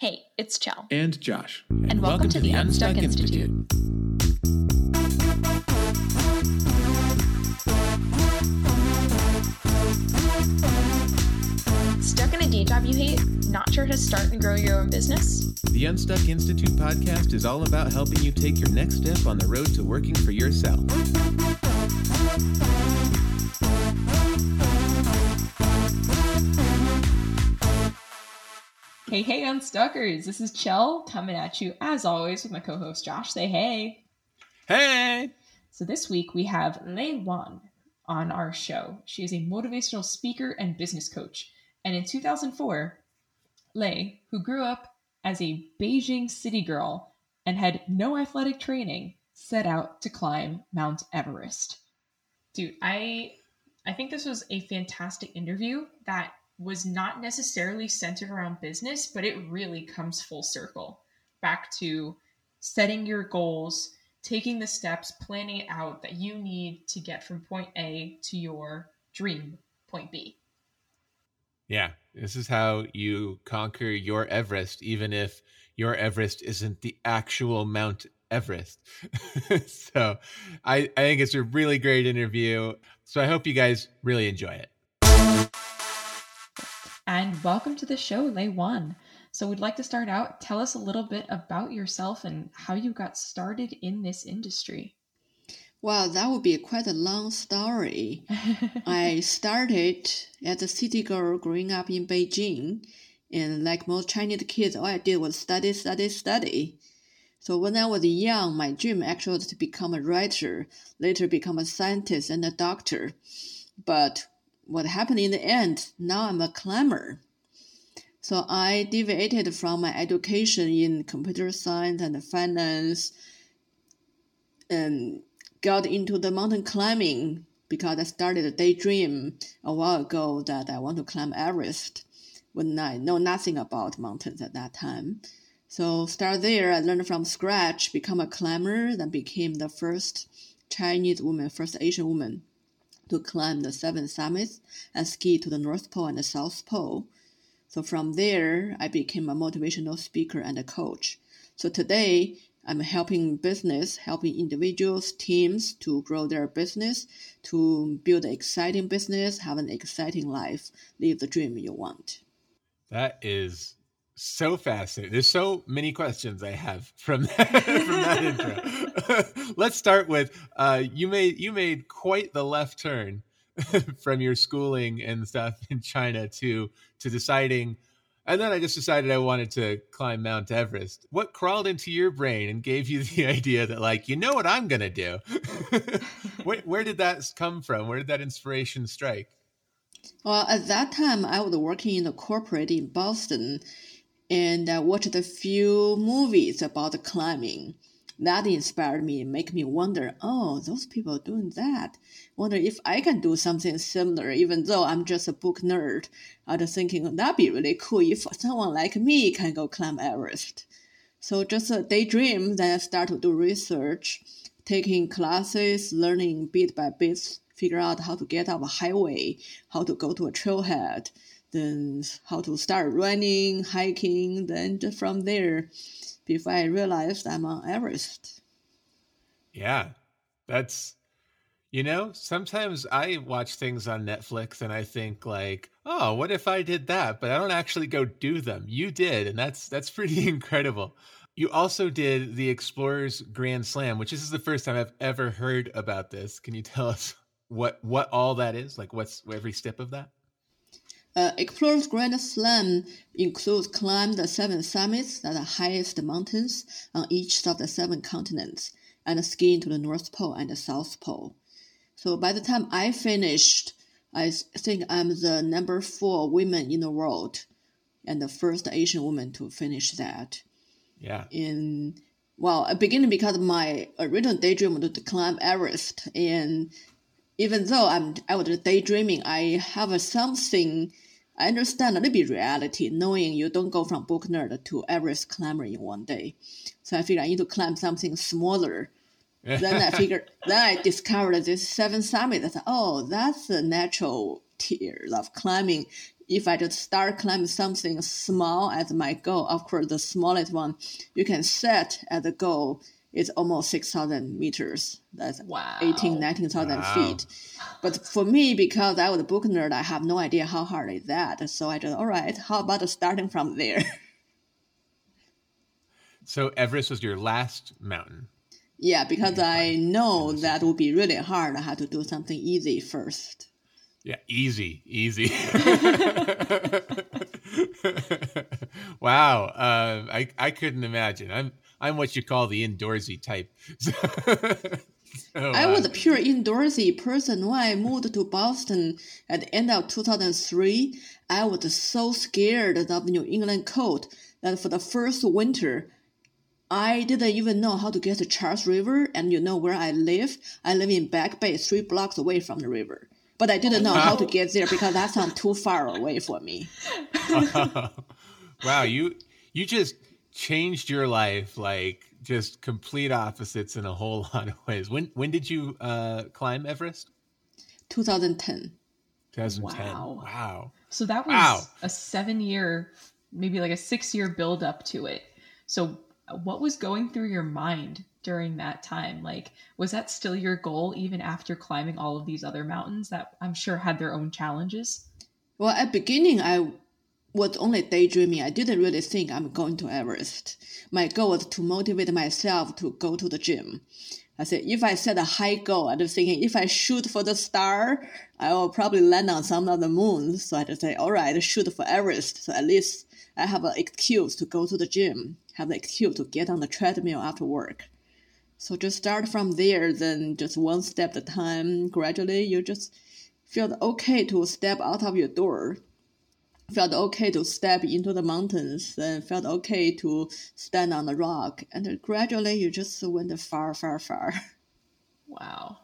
Hey, it's Chell. And Josh. And, and welcome, welcome, to, the, the Unstuck, Unstuck Institute. Institute. Stuck in a day job you hate? Not sure how to start and grow your own business? The Unstuck Institute podcast is all about helping you take your next step on the road to working for yourself. Hey, hey, Unstuckers. This is Chell coming at you, as always, with my co host Josh. Say hey. Hey. So this week we have Lei Wang on our show. She is a motivational speaker and business coach. And in 2004, Lei, who grew up as a Beijing city girl and had no athletic training, set out to climb Mount Everest. Dude, I I think this was a fantastic interview that was not necessarily centered around business, but it really comes full circle back to setting your goals, taking the steps, planning out that you need to get from point A to your dream point B. Yeah, this is how you conquer your Everest, even if your Everest isn't the actual Mount Everest. so I, I think it's a really great interview. So I hope you guys really enjoy it and welcome to the show, Lei Wang. So, we'd like to start out. Tell us a little bit about yourself and how you got started in this industry. Well, that would be quite a long story. I started as a city girl growing up in Beijing, and like most Chinese kids, all I did was study, study, study. So when I was young, my dream actually was to become a writer, later become a scientist and a doctor. But what happened in the end, now I'm a climber. So I deviated from my education in computer science and finance and got into the mountain climbing because I started a daydream a while ago that I want to climb Everest when I know nothing about mountains at that time. So start there, I learned from scratch, become a climber, then became the first Chinese woman, first Asian woman to climb the seven summits and ski to the North Pole and the South Pole. So from there, I became a motivational speaker and a coach. So today, I'm helping business, helping individuals, teams to grow their business, to build an exciting business, have an exciting life, live the dream you want. That is so fascinating. There's so many questions I have from that, from that intro. Let's start with uh, you made you made quite the left turn from your schooling and stuff in China to to deciding and then I just decided I wanted to climb Mount Everest. What crawled into your brain and gave you the idea that like, you know what I'm going to do? where, where did that come from? Where did that inspiration strike? Well, at that time, I was working in a corporate in Boston and I watched a few movies about climbing. That inspired me, make me wonder, oh, those people doing that. Wonder if I can do something similar, even though I'm just a book nerd. I was thinking that'd be really cool if someone like me can go climb Everest. So just a daydream, then I start to do research, taking classes, learning bit by bit, figure out how to get up a highway, how to go to a trailhead, then how to start running, hiking, then just from there, before I realized I'm on Everest. Yeah, that's you know, sometimes I watch things on Netflix and I think like, "Oh, what if I did that?" But I don't actually go do them. You did, and that's that's pretty incredible. You also did the Explorers Grand Slam, which this is the first time I've ever heard about this. Can you tell us what what all that is? Like what's every step of that? Uh, Explorers Grand Slam includes climb the seven summits, that are highest mountains on each of the seven continents, and skiing to the North Pole and the South Pole. So by the time I finished, I think I'm the number four woman in the world, and the first Asian woman to finish that. Yeah. In well, beginning because my original daydream was to climb Everest, and even though I'm I was daydreaming, I have a something. I understand a little bit reality, knowing you don't go from book nerd to Everest climber in one day. So I figured I need to climb something smaller. then I figured, then I discovered this seven summit. I thought, oh, that's a natural tier of climbing. if I just start climbing something small as my goal, of course, the smallest one you can set as a goal is almost 6,000 meters. That's Wow. 18, 19,000 Wow. feet. But for me, because I was a book nerd, I have no idea how hard is that. So I just, all right, how about starting from there? So Everest was your last mountain. yeah, because I know Yes. that would be really hard. I had to do something easy first. Yeah, easy, easy. wow, uh, I I couldn't imagine. I'm I'm what you call the indoorsy type. So, I uh, was a pure indoorsy person. When I moved to Boston at the end of 2003, I was so scared of New England cold that for the first winter, I didn't even know how to get to Charles River. And you know where I live? I live in Back Bay, three blocks away from the river. But I didn't know how to get there because that sounds too far away for me. wow, you you just changed your life like just complete opposites in a whole lot of ways. When when did you uh, climb Everest? 2010. 2010. Wow. Wow. So that was Wow. a seven year, maybe like a six year build up to it. So, uh, what was going through your mind during that time? Like, was that still your goal even after climbing all of these other mountains that I'm sure had their own challenges? Well, at beginning, I was only daydreaming. I didn't really think I'm going to Everest. My goal was to motivate myself to go to the gym. I said, if I set a high goal, I was thinking if I shoot for the star, I will probably land on some of the moons. So I just say, all right, shoot for Everest. So at least I have an excuse to go to the gym, have an excuse to get on the treadmill after work. So just start from there, then just one step at a time. Gradually, you just feel okay to step out of your door felt okay to step into the mountains and felt okay to stand on the rock and gradually you just went far far far Wow.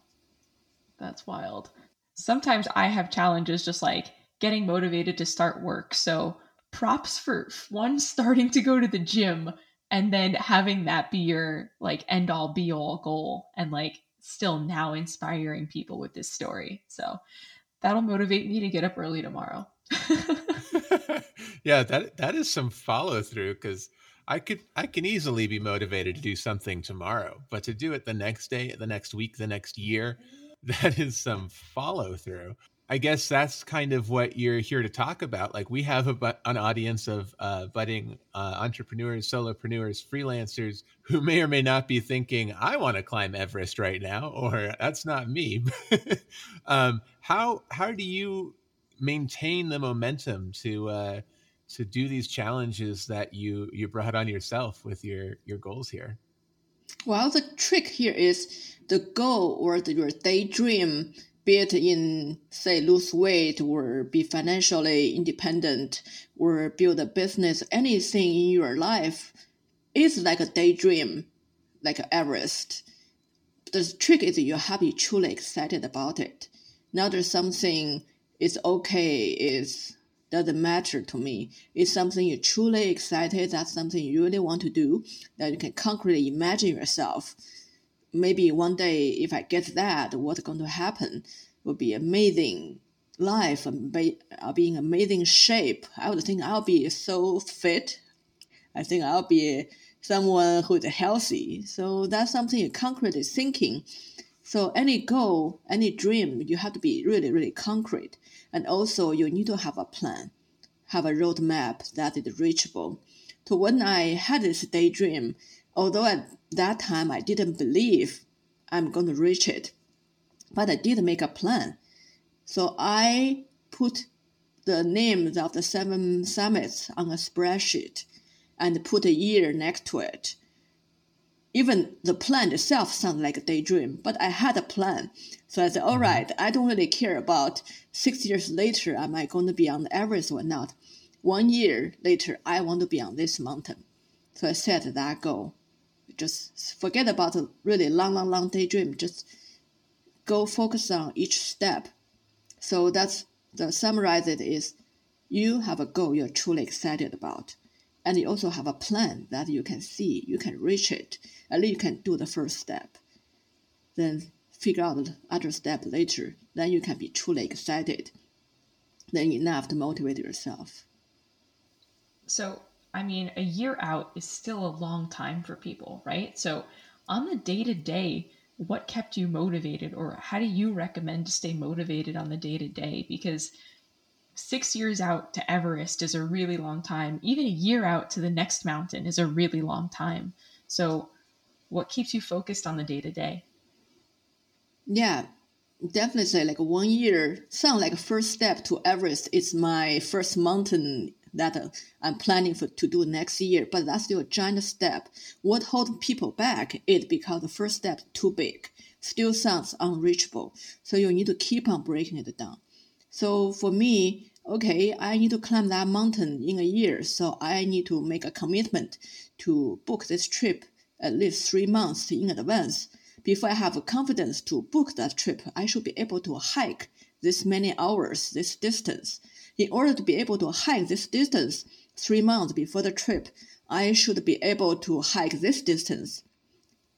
That's wild. Sometimes I have challenges just like getting motivated to start work. So, props for one starting to go to the gym and then having that be your like end all be all goal and like still now inspiring people with this story. So, that'll motivate me to get up early tomorrow. yeah, that that is some follow through because I could I can easily be motivated to do something tomorrow, but to do it the next day, the next week, the next year, that is some follow through. I guess that's kind of what you're here to talk about. Like we have a, an audience of uh, budding uh, entrepreneurs, solopreneurs, freelancers who may or may not be thinking, "I want to climb Everest right now," or "That's not me." um, how how do you maintain the momentum to uh, to do these challenges that you you brought on yourself with your your goals here? well the trick here is the goal or the, your daydream be it in say lose weight or be financially independent or build a business anything in your life is like a daydream like everest the trick is you have to be truly excited about it now there's something it's okay is doesn't matter to me. It's something you're truly excited that's something you really want to do that you can concretely imagine yourself. Maybe one day if i get that what's going to happen? Will be amazing life i'll uh, be in amazing shape. I would think i'll be so fit. I think i'll be someone who's healthy. So that's something you're concretely thinking so any goal, any dream, you have to be really, really concrete. And also you need to have a plan, have a roadmap that is reachable. So when I had this daydream, although at that time I didn't believe I'm going to reach it, but I did make a plan. So I put the names of the seven summits on a spreadsheet and put a year next to it even the plan itself sounded like a daydream, but I had a plan. So I said, all mm-hmm. right, I don't really care about six years later, am I going to be on the Everest or not? One year later, I want to be on this mountain. So I set that goal. Just forget about the really long, long, long daydream. Just go focus on each step. So that's the summarize it is you have a goal you're truly excited about and you also have a plan that you can see you can reach it at least you can do the first step then figure out the other step later then you can be truly excited than enough to motivate yourself. So, I mean, a year out is still a long time for people, right? So, on the day to day, what kept you motivated, or how do you recommend to stay motivated on the day to day? Because six years out to Everest is a really long time. Even a year out to the next mountain is a really long time. So, what keeps you focused on the day to day? Yeah, definitely like one year sound like first step to Everest. It's my first mountain that uh, I'm planning for to do next year, but that's still a giant step. What holds people back is because the first step too big, still sounds unreachable. So you need to keep on breaking it down. So for me, okay, I need to climb that mountain in a year, so I need to make a commitment to book this trip at least three months in advance. Before I have confidence to book that trip, I should be able to hike this many hours, this distance. In order to be able to hike this distance three months before the trip, I should be able to hike this distance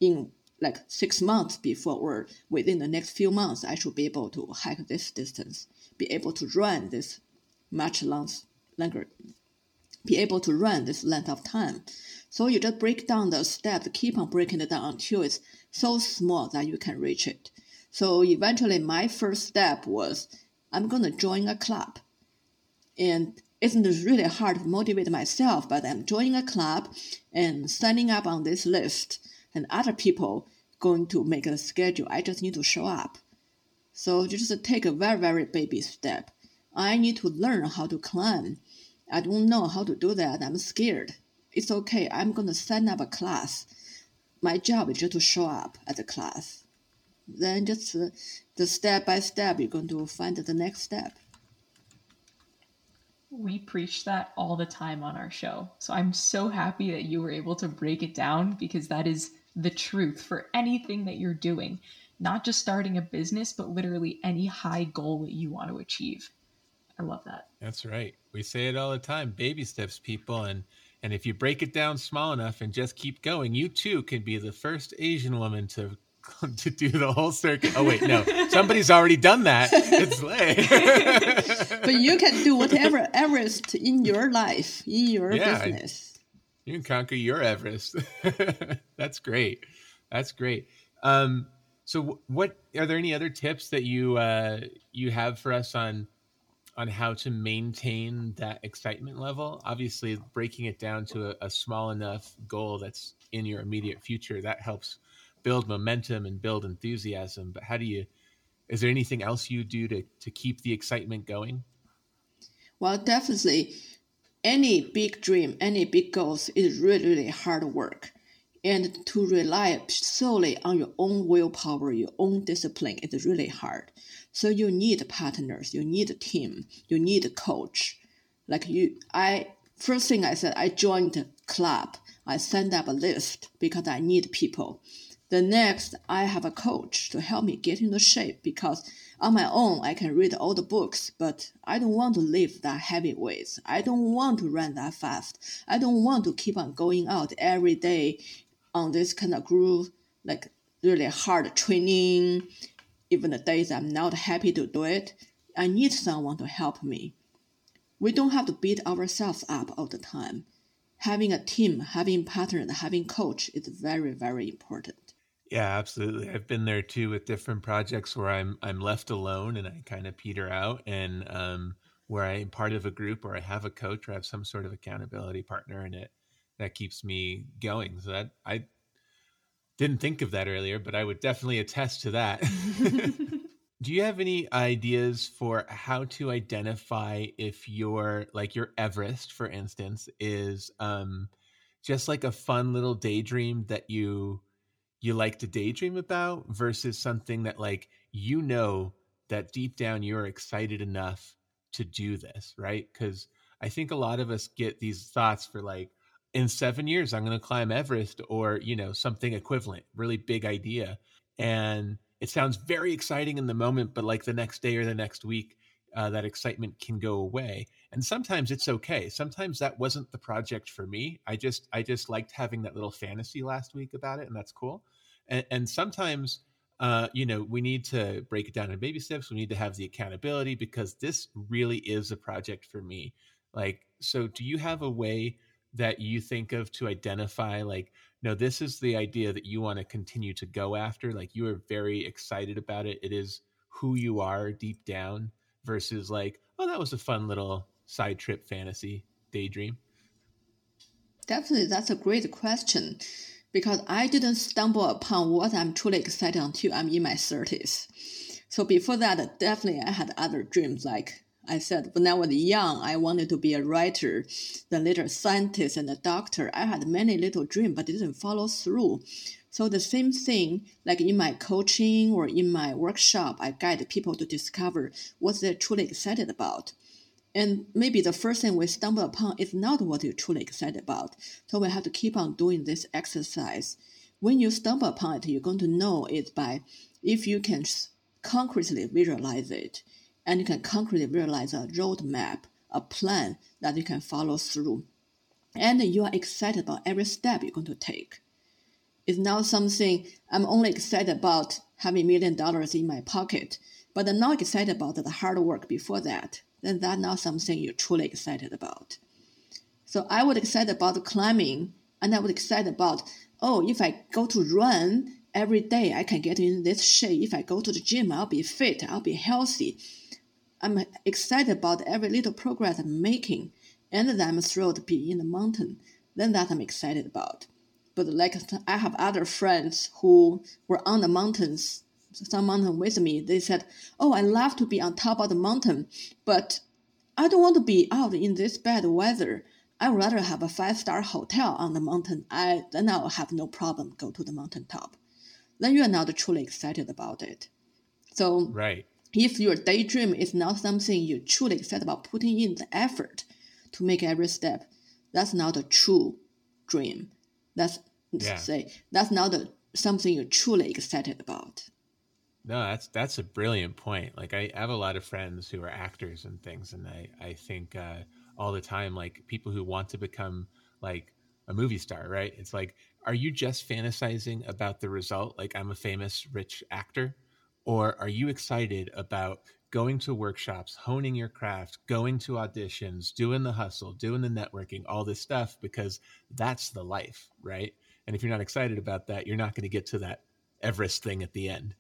in like six months before or within the next few months. I should be able to hike this distance, be able to run this much long, longer, be able to run this length of time. So you just break down the steps, keep on breaking it down until it's so small that you can reach it. So eventually, my first step was I'm going to join a club and it's really hard to motivate myself, but I'm joining a club and signing up on this list, and other people going to make a schedule. I just need to show up. So just take a very, very baby step. I need to learn how to climb. I don't know how to do that. I'm scared. It's okay. I'm going to sign up a class. My job is just to show up at the class. Then just uh, the step by step, you're going to find the next step. We preach that all the time on our show. So I'm so happy that you were able to break it down because that is the truth for anything that you're doing, not just starting a business, but literally any high goal that you want to achieve. I love that. That's right. We say it all the time baby steps, people. And and if you break it down small enough and just keep going, you too can be the first Asian woman to to do the whole circuit. Oh wait, no, somebody's already done that. It's Lei. but you can do whatever Everest in your life, in your yeah, business. You can conquer your Everest. That's great. That's great. Um, so, what are there any other tips that you uh, you have for us on on how to maintain that excitement level? Obviously, breaking it down to a, a small enough goal that's in your immediate future that helps build momentum and build enthusiasm. But how do you? Is there anything else you do to to keep the excitement going? Well, definitely, any big dream, any big goals is really really hard work, and to rely solely on your own willpower, your own discipline is really hard. So you need partners, you need a team, you need a coach. Like you, I first thing I said, I joined a club. I signed up a list because I need people. The next, I have a coach to help me get into shape because on my own I can read all the books, but I don't want to lift that heavy weights. I don't want to run that fast. I don't want to keep on going out every day on this kind of groove, like really hard training. Even the days I'm not happy to do it, I need someone to help me. We don't have to beat ourselves up all the time. Having a team, having partner, having coach is very, very important. Yeah, absolutely. I've been there too with different projects where I'm I'm left alone and I kind of peter out, and um, where I'm part of a group or I have a coach or I have some sort of accountability partner in it that keeps me going. So that I didn't think of that earlier, but I would definitely attest to that. Do you have any ideas for how to identify if your like your Everest, for instance, is um, just like a fun little daydream that you you like to daydream about versus something that like you know that deep down you're excited enough to do this, right? Because I think a lot of us get these thoughts for like, in seven years, I'm going to climb Everest or, you know, something equivalent, really big idea. And it sounds very exciting in the moment, but like the next day or the next week, uh, that excitement can go away and sometimes it's okay sometimes that wasn't the project for me i just i just liked having that little fantasy last week about it and that's cool and, and sometimes uh, you know, we need to break it down in baby steps. We need to have the accountability because this really is a project for me. Like, so do you have a way that you think of to identify, like, no, this is the idea that you want to continue to go after? Like, you are very excited about it. It is who you are deep down versus, like, oh, that was a fun little side trip fantasy daydream. Definitely, that's a great question because I didn't stumble upon what I'm truly excited until I'm in my 30s. So before that, definitely I had other dreams. Like I said, when I was young, I wanted to be a writer, then later a scientist and a doctor. I had many little dreams, but didn't follow through. So the same thing, like in my coaching or in my workshop, I guide people to discover what they're truly excited about. And maybe the first thing we stumble upon is not what you're truly excited about. So we have to keep on doing this exercise. When you stumble upon it, you're going to know it by if you can concretely visualize it and you can concretely visualize a roadmap, a plan that you can follow through. And you are excited about every step you're going to take. It's not something I'm only excited about having a million dollars in my pocket, but I'm not excited about the hard work before that then that's not something you're truly excited about. So I would excited about climbing, and I would excited about, oh, if I go to run every day, I can get in this shape. If I go to the gym, I'll be fit, I'll be healthy. I'm excited about every little progress I'm making, and then I'm thrilled to be in the mountain. Then that I'm excited about. But like I have other friends who were on the mountains some mountain with me, they said, "Oh, I love to be on top of the mountain, but I don't want to be out in this bad weather. I'd rather have a five-star hotel on the mountain. I then I'll have no problem go to the mountain top. Then you are not truly excited about it. So right. If your daydream is not something you truly excited about putting in the effort to make every step, that's not a true dream. That's yeah. say that's not a, something you're truly excited about. No, that's that's a brilliant point. Like I have a lot of friends who are actors and things, and I I think uh, all the time like people who want to become like a movie star, right? It's like, are you just fantasizing about the result? Like I'm a famous rich actor, or are you excited about going to workshops, honing your craft, going to auditions, doing the hustle, doing the networking, all this stuff because that's the life, right? And if you're not excited about that, you're not going to get to that Everest thing at the end.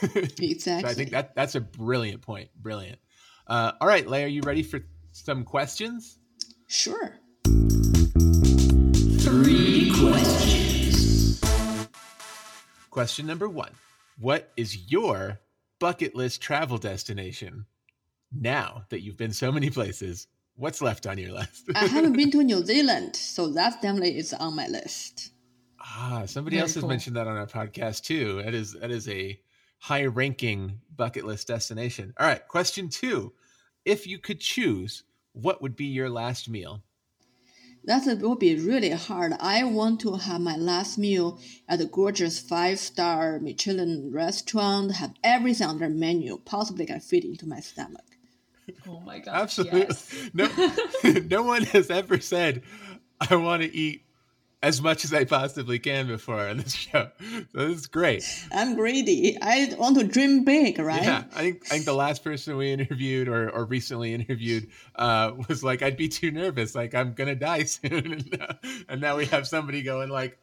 exactly. so I think that that's a brilliant point. Brilliant. Uh, all right, Lei, are you ready for some questions? Sure. Three questions. Question number one What is your bucket list travel destination? Now that you've been so many places, what's left on your list? I haven't been to New Zealand, so that definitely is on my list. Ah, somebody Very else has cool. mentioned that on our podcast too. That is that is a high ranking bucket list destination. All right, question two. If you could choose, what would be your last meal? That would be really hard. I want to have my last meal at a gorgeous five star Michelin restaurant, have everything on their menu, possibly can fit into my stomach. Oh my god. Absolutely. Yes. No no one has ever said I want to eat as much as I possibly can before on this show. So this is great. I'm greedy. I want to dream big, right? Yeah, I think I think the last person we interviewed or, or recently interviewed uh, was like, I'd be too nervous, like I'm gonna die soon, and, uh, and now we have somebody going like,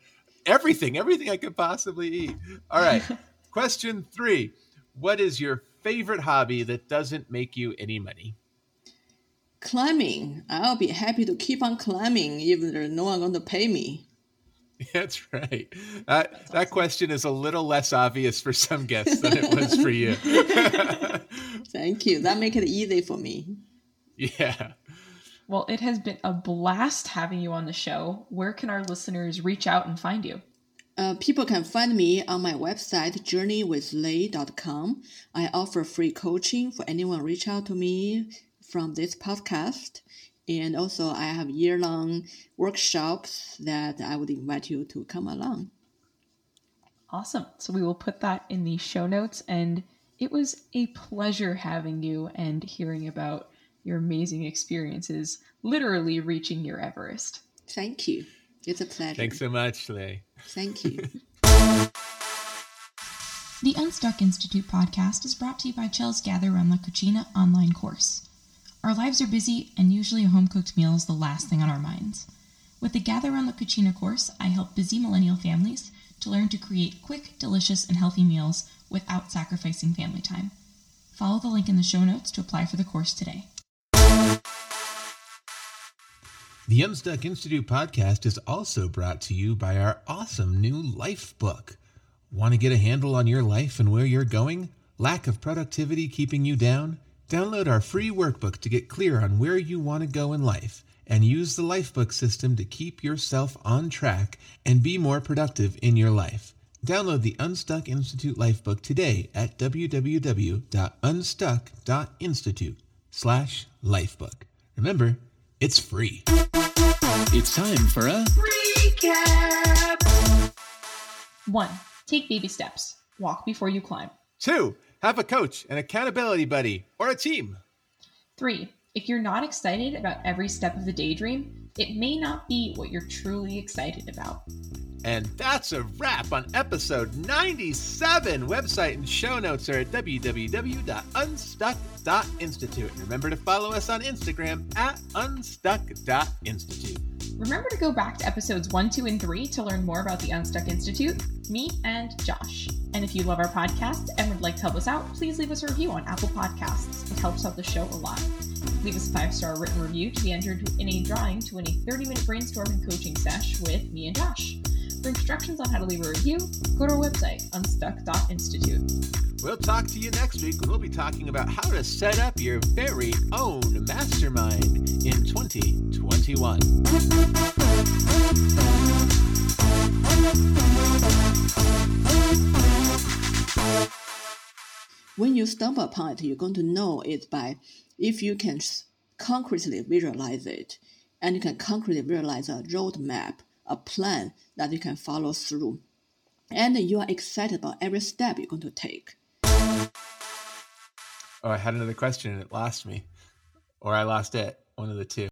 everything, everything I could possibly eat. All right, question three: What is your favorite hobby that doesn't make you any money? Climbing. I'll be happy to keep on climbing even there's no one going to pay me. That's right. That That's that question is a little less obvious for some guests than it was for you. Thank you. That make it easy for me. Yeah. Well, it has been a blast having you on the show. Where can our listeners reach out and find you? Uh, people can find me on my website journeywithlei.com. I offer free coaching for anyone reach out to me from this podcast. And also, I have year long workshops that I would invite you to come along. Awesome. So, we will put that in the show notes. And it was a pleasure having you and hearing about your amazing experiences, literally reaching your Everest. Thank you. It's a pleasure. Thanks so much, Lei. Thank you. The Unstuck Institute podcast is brought to you by Chell's Gather Around La Cucina online course. Our lives are busy, and usually a home cooked meal is the last thing on our minds. With the Gather Around the Cucina course, I help busy millennial families to learn to create quick, delicious, and healthy meals without sacrificing family time. Follow the link in the show notes to apply for the course today. The Unstuck Institute podcast is also brought to you by our awesome new life book. Want to get a handle on your life and where you're going? Lack of productivity keeping you down? Download our free workbook to get clear on where you want to go in life and use the Lifebook system to keep yourself on track and be more productive in your life. Download the Unstuck Institute Lifebook today at www.unstuck.institute slash lifebook. Remember, it's free. It's time for a recap. One, take baby steps. Walk before you climb. Two, have a coach, an accountability buddy, or a team. Three, if you're not excited about every step of the daydream, it may not be what you're truly excited about. And that's a wrap on episode 97. Website and show notes are at www.unstuck.institute. And remember to follow us on Instagram at unstuck.institute. Remember to go back to episodes 1, 2, and 3 to learn more about the Unstuck Institute, me, and Josh. And if you love our podcast and would like to help us out, please leave us a review on Apple Podcasts. It helps out the show a lot. Leave us a five star written review to be entered in a drawing to win a 30 minute brainstorm and coaching sesh with me and Josh. For instructions on how to leave a review, go to our website, unstuck.institute. We'll talk to you next week when we'll be talking about how to set up your very own mastermind in 2021. When you stumble upon it, you're going to know it by if you can concretely visualize it and you can concretely visualize a roadmap, a plan that you can follow through. And you are excited about every step you're going to take. Oh, I had another question and it lost me. Or I lost it. One of the two.